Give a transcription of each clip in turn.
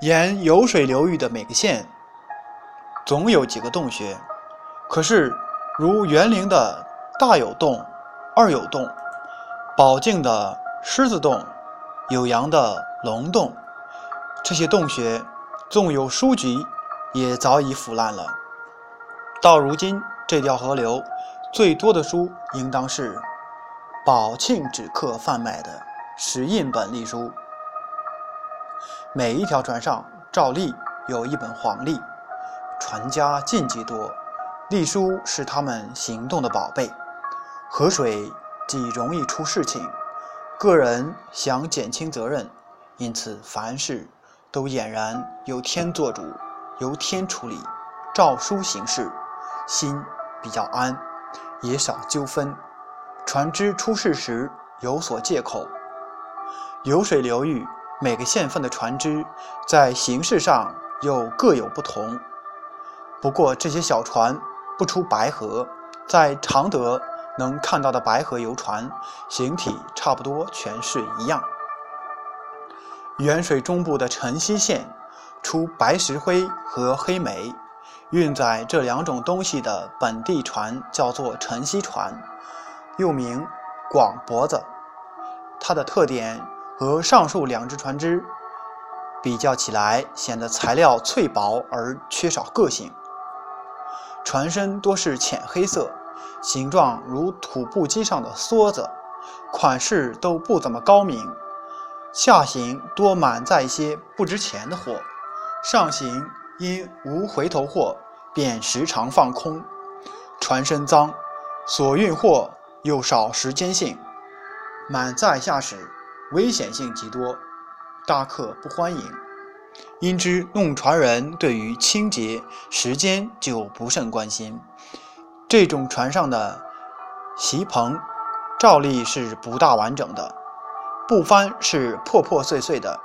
沿有水流域的每个县，总有几个洞穴。可是，如园林的大有洞、二有洞，宝镜的狮子洞，酉阳的龙洞，这些洞穴，纵有书籍，也早已腐烂了。到如今，这条河流最多的书，应当是宝庆纸客贩卖的石印本隶书。每一条船上照例有一本黄历，船家禁忌多，历书是他们行动的宝贝。河水既容易出事情，个人想减轻责任，因此凡事都俨然由天做主，由天处理，照书行事，心比较安，也少纠纷。船只出事时有所借口，有水流域。每个县份的船只在形式上又各有不同，不过这些小船不出白河，在常德能看到的白河游船，形体差不多全是一样。沅水中部的城西县出白石灰和黑煤，运载这两种东西的本地船叫做城西船，又名广脖子，它的特点。和上述两只船只比较起来，显得材料脆薄而缺少个性。船身多是浅黑色，形状如土布机上的梭子，款式都不怎么高明。下行多满载一些不值钱的货，上行因无回头货，便时常放空。船身脏，所运货又少时间性，满载下时。危险性极多，大客不欢迎。因之弄船人对于清洁时间就不甚关心。这种船上的席棚，照例是不大完整的，布帆是破破碎碎的，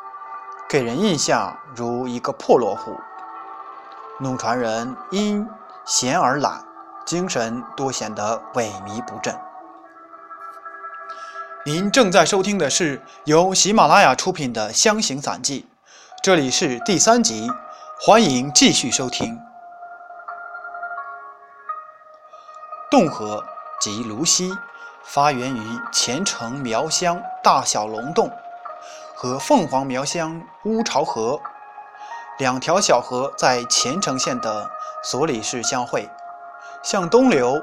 给人印象如一个破落户。弄船人因闲而懒，精神多显得萎靡不振。您正在收听的是由喜马拉雅出品的《湘行散记》，这里是第三集，欢迎继续收听。洞河即芦溪，发源于前城苗乡大小龙洞和凤凰苗乡乌巢河两条小河，在前城县的所里市相会，向东流。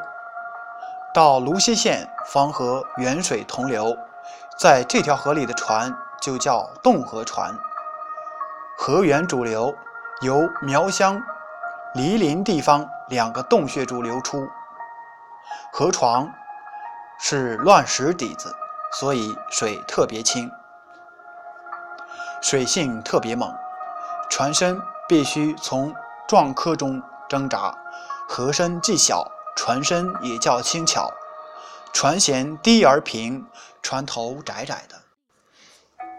到泸溪县方和源水同流，在这条河里的船就叫洞河船。河源主流由苗乡黎林地方两个洞穴处流出。河床是乱石底子，所以水特别清，水性特别猛，船身必须从撞磕中挣扎。河身既小。船身也较轻巧，船舷低而平，船头窄窄的。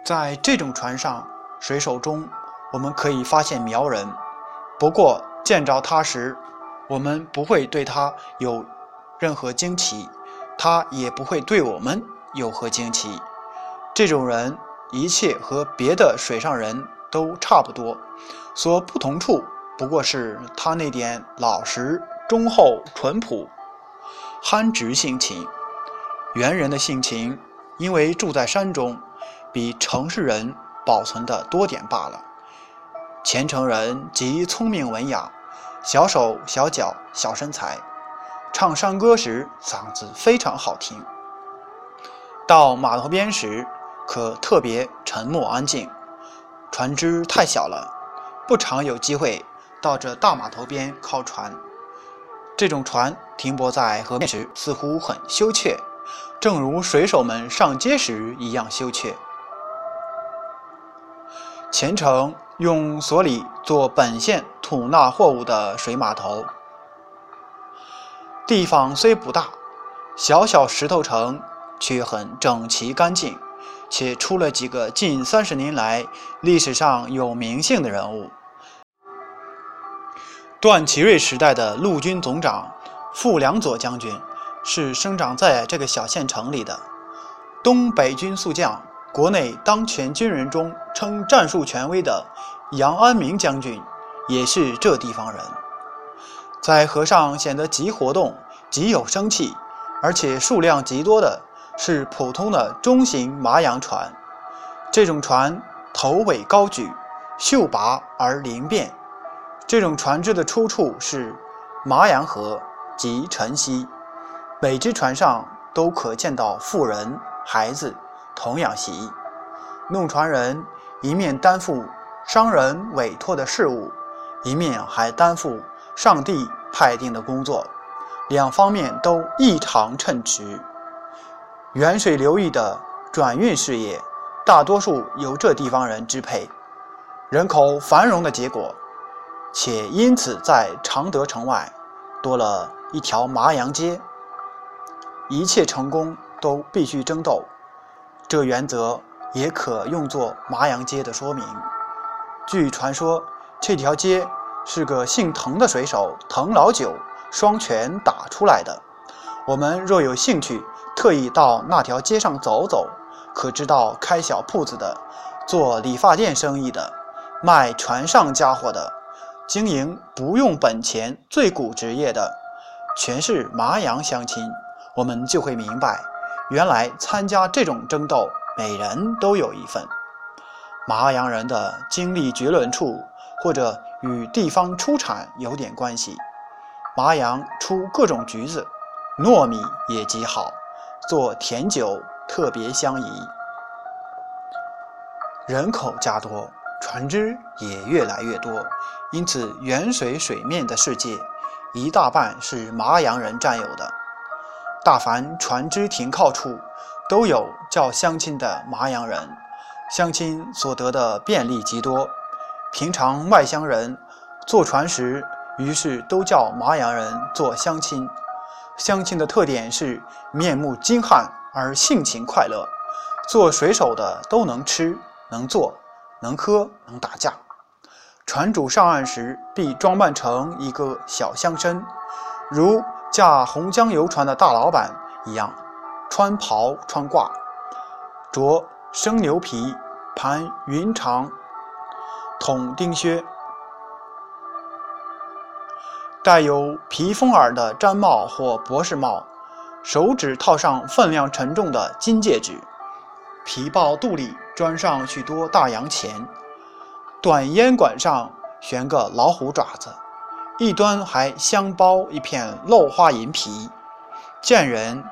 在这种船上，水手中我们可以发现苗人，不过见着他时，我们不会对他有任何惊奇，他也不会对我们有何惊奇。这种人，一切和别的水上人都差不多，所不同处不过是他那点老实。忠厚淳朴、憨直性情，猿人的性情，因为住在山中，比城市人保存的多点罢了。虔诚人极聪明文雅，小手小脚小身材，唱山歌时嗓子非常好听。到码头边时，可特别沉默安静。船只太小了，不常有机会到这大码头边靠船。这种船停泊在河面时，似乎很羞怯，正如水手们上街时一样羞怯。前程用所里做本县吐纳货物的水码头，地方虽不大，小小石头城却很整齐干净，且出了几个近三十年来历史上有名姓的人物。段祺瑞时代的陆军总长傅良佐将军是生长在这个小县城里的。东北军宿将，国内当权军人中称战术权威的杨安明将军也是这地方人。在河上显得极活动、极有生气，而且数量极多的是普通的中型麻洋船。这种船头尾高举，秀拔而灵便。这种船只的出处是麻阳河及晨曦。每只船上都可见到妇人、孩子童养媳。弄船人一面担负商人委托的事务，一面还担负上帝派定的工作，两方面都异常称职。沅水流域的转运事业，大多数由这地方人支配，人口繁荣的结果，且因此在常德城外多了一条麻阳街。一切成功都必须争斗，这原则也可用作麻阳街的说明。据传说，这条街是个姓滕的水手滕老九双拳打出来的。我们若有兴趣，特意到那条街上走走，可知道开小铺子的、做理发店生意的、卖船上家伙的、经营不用本钱最古职业的，全是麻阳乡亲。我们就会明白，原来参加这种争斗，每人都有一份。麻阳人的精力绝伦处，或者与地方出产有点关系。麻阳出各种橘子，糯米也极好，做甜酒特别相宜。人口加多，船只也越来越多，因此远水水面的世界，一大半是麻阳人占有的。大凡船只停靠处，都有叫乡亲的麻阳人，乡亲所得的便利极多。平常外乡人坐船时，于是都叫麻阳人做乡亲。乡亲的特点是面目精悍而性情快乐。做水手的都能吃、能做、能喝、能打架。船主上岸时，必装扮成一个小乡绅，如。驾洪江游船的大老板一样，穿袍穿褂，着生牛皮、盘云长筒钉靴，带有皮风耳的毡帽或博士帽，手指套上分量沉重的金戒指，皮包肚里装上许多大洋钱，短烟管上悬个老虎爪子。一端还镶包一片镂花银皮，见人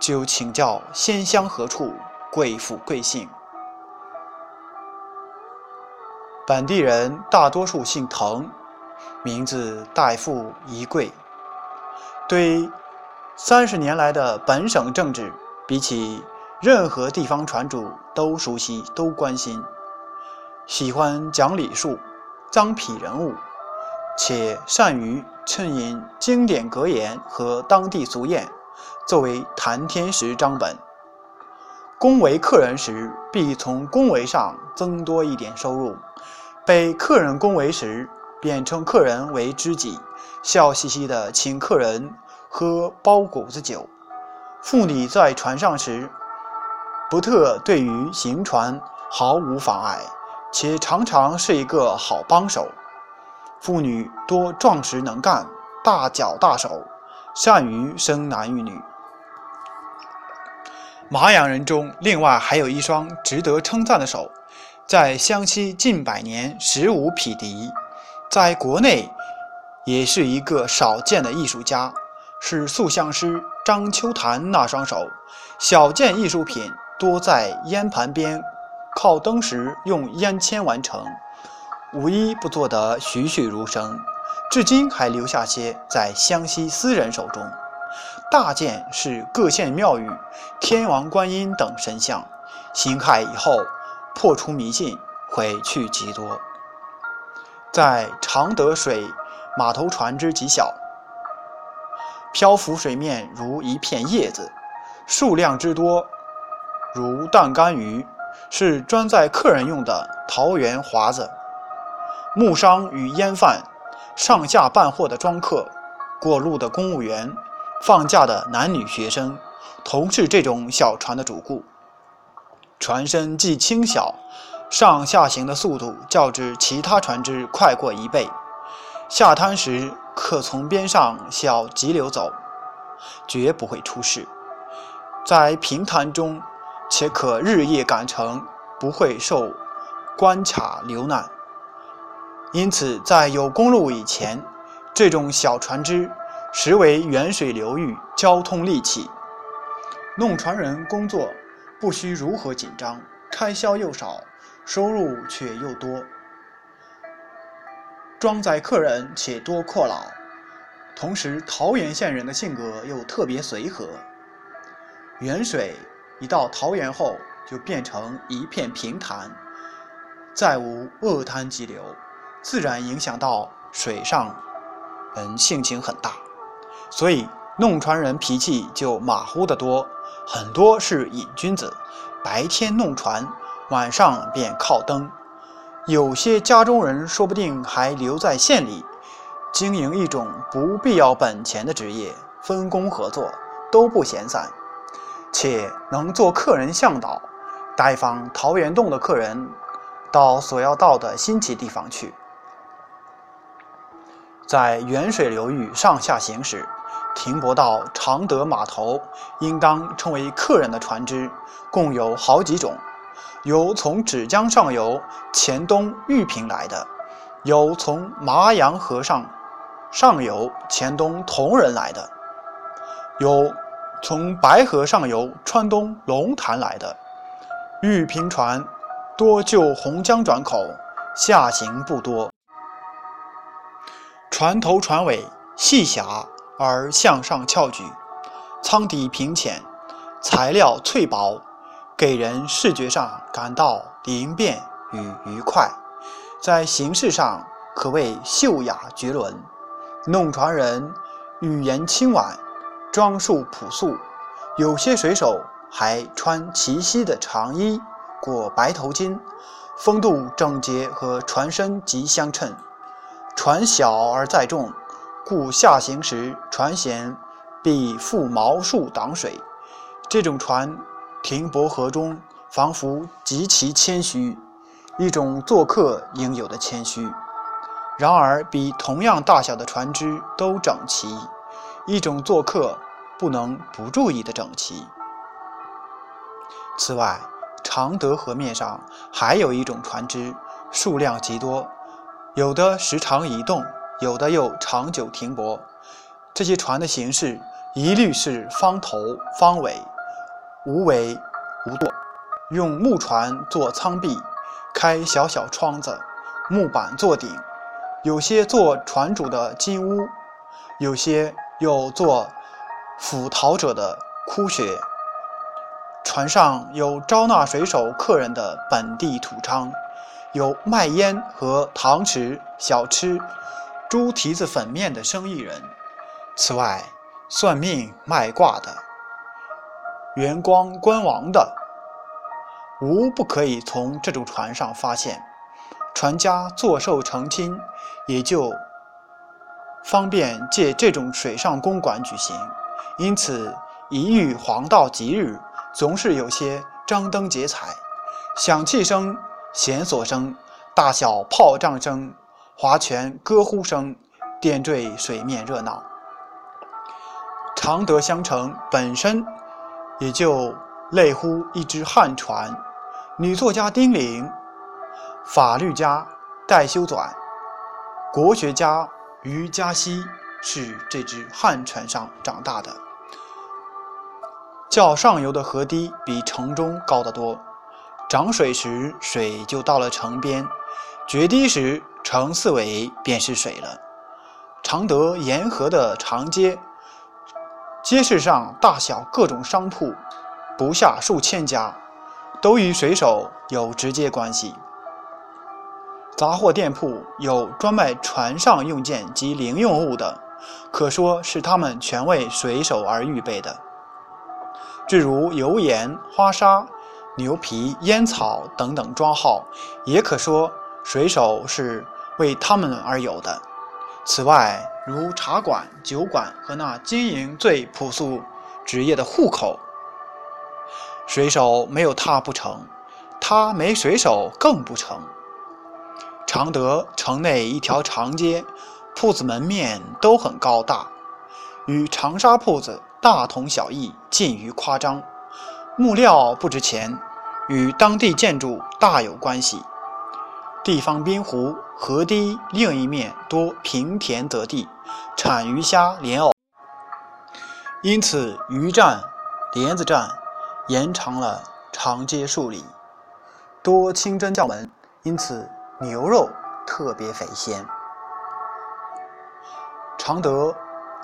就请教仙乡何处，贵府贵姓。本地人大多数姓滕，名字代父一贵。对三十年来的本省政治，比起任何地方船主都熟悉，都关心，喜欢讲礼数，臧否人物。且善于衬引经典格言和当地俗谚，作为谈天时章本。恭维客人时，必从恭维上增多一点收入；被客人恭维时，便称客人为知己，笑嘻嘻地请客人喝包谷子酒。妇女在船上时，不特对于行船毫无妨碍，且常常是一个好帮手。妇女多壮实能干，大脚大手，善于生男育女。麻阳人中，另外还有一双值得称赞的手，在湘西近百年实无匹敌，在国内也是一个少见的艺术家，是塑像师张秋潭那双手。小件艺术品多在烟盘边，靠灯时用烟签完成。无一不做得栩栩如生，至今还留下些在湘西私人手中。大件是各县庙宇天王观音等神像，辛亥以后破除迷信，毁去极多。在常德水码头船只极小，漂浮水面如一片叶子，数量之多如淡干鱼，是专载客人用的桃园华子。木商与烟贩，上下办货的庄客，过路的公务员，放假的男女学生，同是这种小船的主顾。船身既轻小，上下行的速度较之其他船只快过一倍。下滩时可从边上小急流走，绝不会出事。在平潭中，且可日夜赶程，不会受关卡流难。因此，在有公路以前，这种小船只实为远水流域交通利器。弄船人工作不需如何紧张，开销又少，收入却又多。装载客人且多阔老，同时桃源县人的性格又特别随和。远水一到桃源后，就变成一片平潭，再无恶滩急流，自然影响到水上人性情很大，所以弄船人脾气就马虎得多，很多是瘾君子，白天弄船，晚上便靠灯。有些家中人说不定还留在县里，经营一种不必要本钱的职业，分工合作都不闲散，且能做客人向导，带访桃源洞的客人到所要到的新奇地方去。在沅水流域上下行驶，停泊到常德码头，应当称为客人的船只，共有好几种。有从芷江上游黔东玉屏来的，有从麻阳河上上游黔东铜仁来的，有从白河上游川东龙潭来的。玉屏船多就洪江转口，下行不多。船头船尾细狭而向上翘举，舱底平浅，材料脆薄。给人视觉上感到灵便与愉快，在形式上可谓秀雅绝伦。弄船人语言轻婉，装束朴素，有些水手还穿齐膝的长衣，裹白头巾，风度整洁和船身极相称。船小而载重，故下行时船舷必附毛树挡水。这种船。停泊河中，仿佛极其谦虚，一种做客应有的谦虚。然而，比同样大小的船只都整齐，一种做客不能不注意的整齐。此外，常德河面上还有一种船只，数量极多，有的时常移动，有的又长久停泊。这些船的形式一律是方头方尾。无尾无舵，用木船做舱壁，开小小窗子，木板做顶。有些做船主的金屋，有些又做赴逃者的窟穴。船上有招纳水手客人的本地土娼，有卖烟和糖食、小吃、猪蹄子粉面的生意人。此外，算命卖卦的。元光观王的，无不可以从这种船上发现。船家坐寿成亲，也就方便借这种水上公馆举行。因此，一遇黄道吉日，总是有些张灯结彩、响器声、弦索声、大小炮仗声、划拳歌呼声，点缀水面热闹。常德乡城本身。也就类乎一只汉船。女作家丁玲、法律家戴修纂、国学家于嘉熙是这只汉船上长大的。较上游的河堤比城中高得多，涨水时水就到了城边，决堤时城四围便是水了。常德沿河的长街。街市上大小各种商铺，不下数千家，都与水手有直接关系。杂货店铺有专卖船上用件及零用物的，可说是他们全为水手而预备的。诸如油盐、花沙、牛皮、烟草等等装号，也可说水手是为他们而有的。此外，如茶馆、酒馆和那经营最朴素职业的户口，水手没有他不成。他没水手更不成。常德城内一条长街，铺子门面都很高大，与长沙铺子大同小异，近于夸张。木料不值钱，与当地建筑大有关系。地方滨湖河堤另一面多平田泽地，产鱼虾莲藕，因此鱼站、莲子站延长了长街数里，多清真教门，因此牛肉特别肥鲜。常德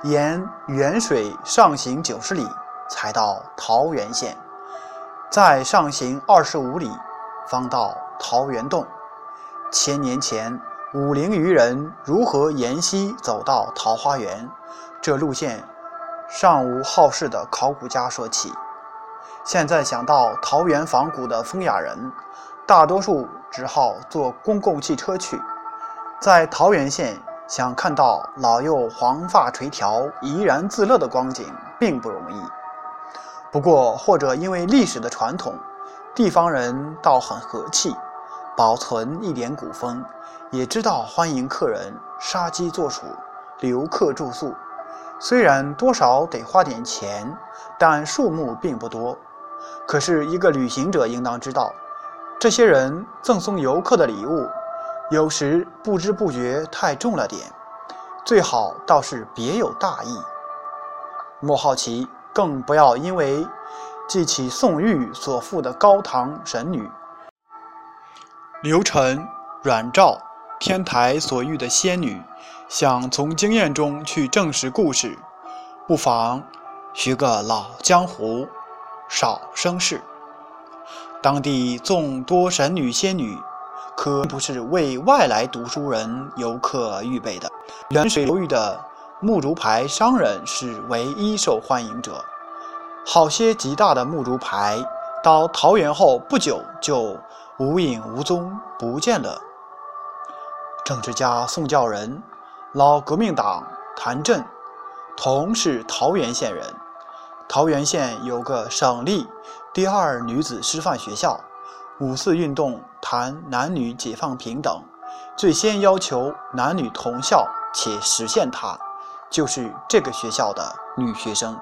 沿沅水上行九十里，才到桃源县，再上行二十五里，方到桃源洞。千年前，武陵渔人如何沿溪走到桃花源？这路线尚无好事的考古家说起。现在想到桃源仿古的风雅人，大多数只好坐公共汽车去。在桃源县想看到老幼黄发垂髫、怡然自乐的光景，并不容易。不过，或者因为历史的传统，地方人倒很和气。保存一点古风，也知道欢迎客人杀鸡做主，留客住宿。虽然多少得花点钱，但数目并不多。可是，一个旅行者应当知道，这些人赠送游客的礼物，有时不知不觉太重了点。最好倒是别有大意。莫好奇，更不要因为记起宋玉所赋的高堂神女。刘晨、阮照、天台所遇的仙女，想从经验中去证实故事，不妨学个老江湖，少生事。当地众多神女仙女，可不是为外来读书人游客预备的。沅水流域的木竹牌商人是唯一受欢迎者，好些极大的木竹牌，到桃园后不久就。无影无踪，不见了。政治家宋教仁，老革命党谭震，同是桃源县人。桃源县有个省立第二女子师范学校。五四运动谈男女解放平等，最先要求男女同校且实现它，就是这个学校的女学生。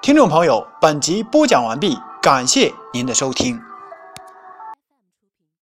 听众朋友，本集播讲完毕，感谢您的收听。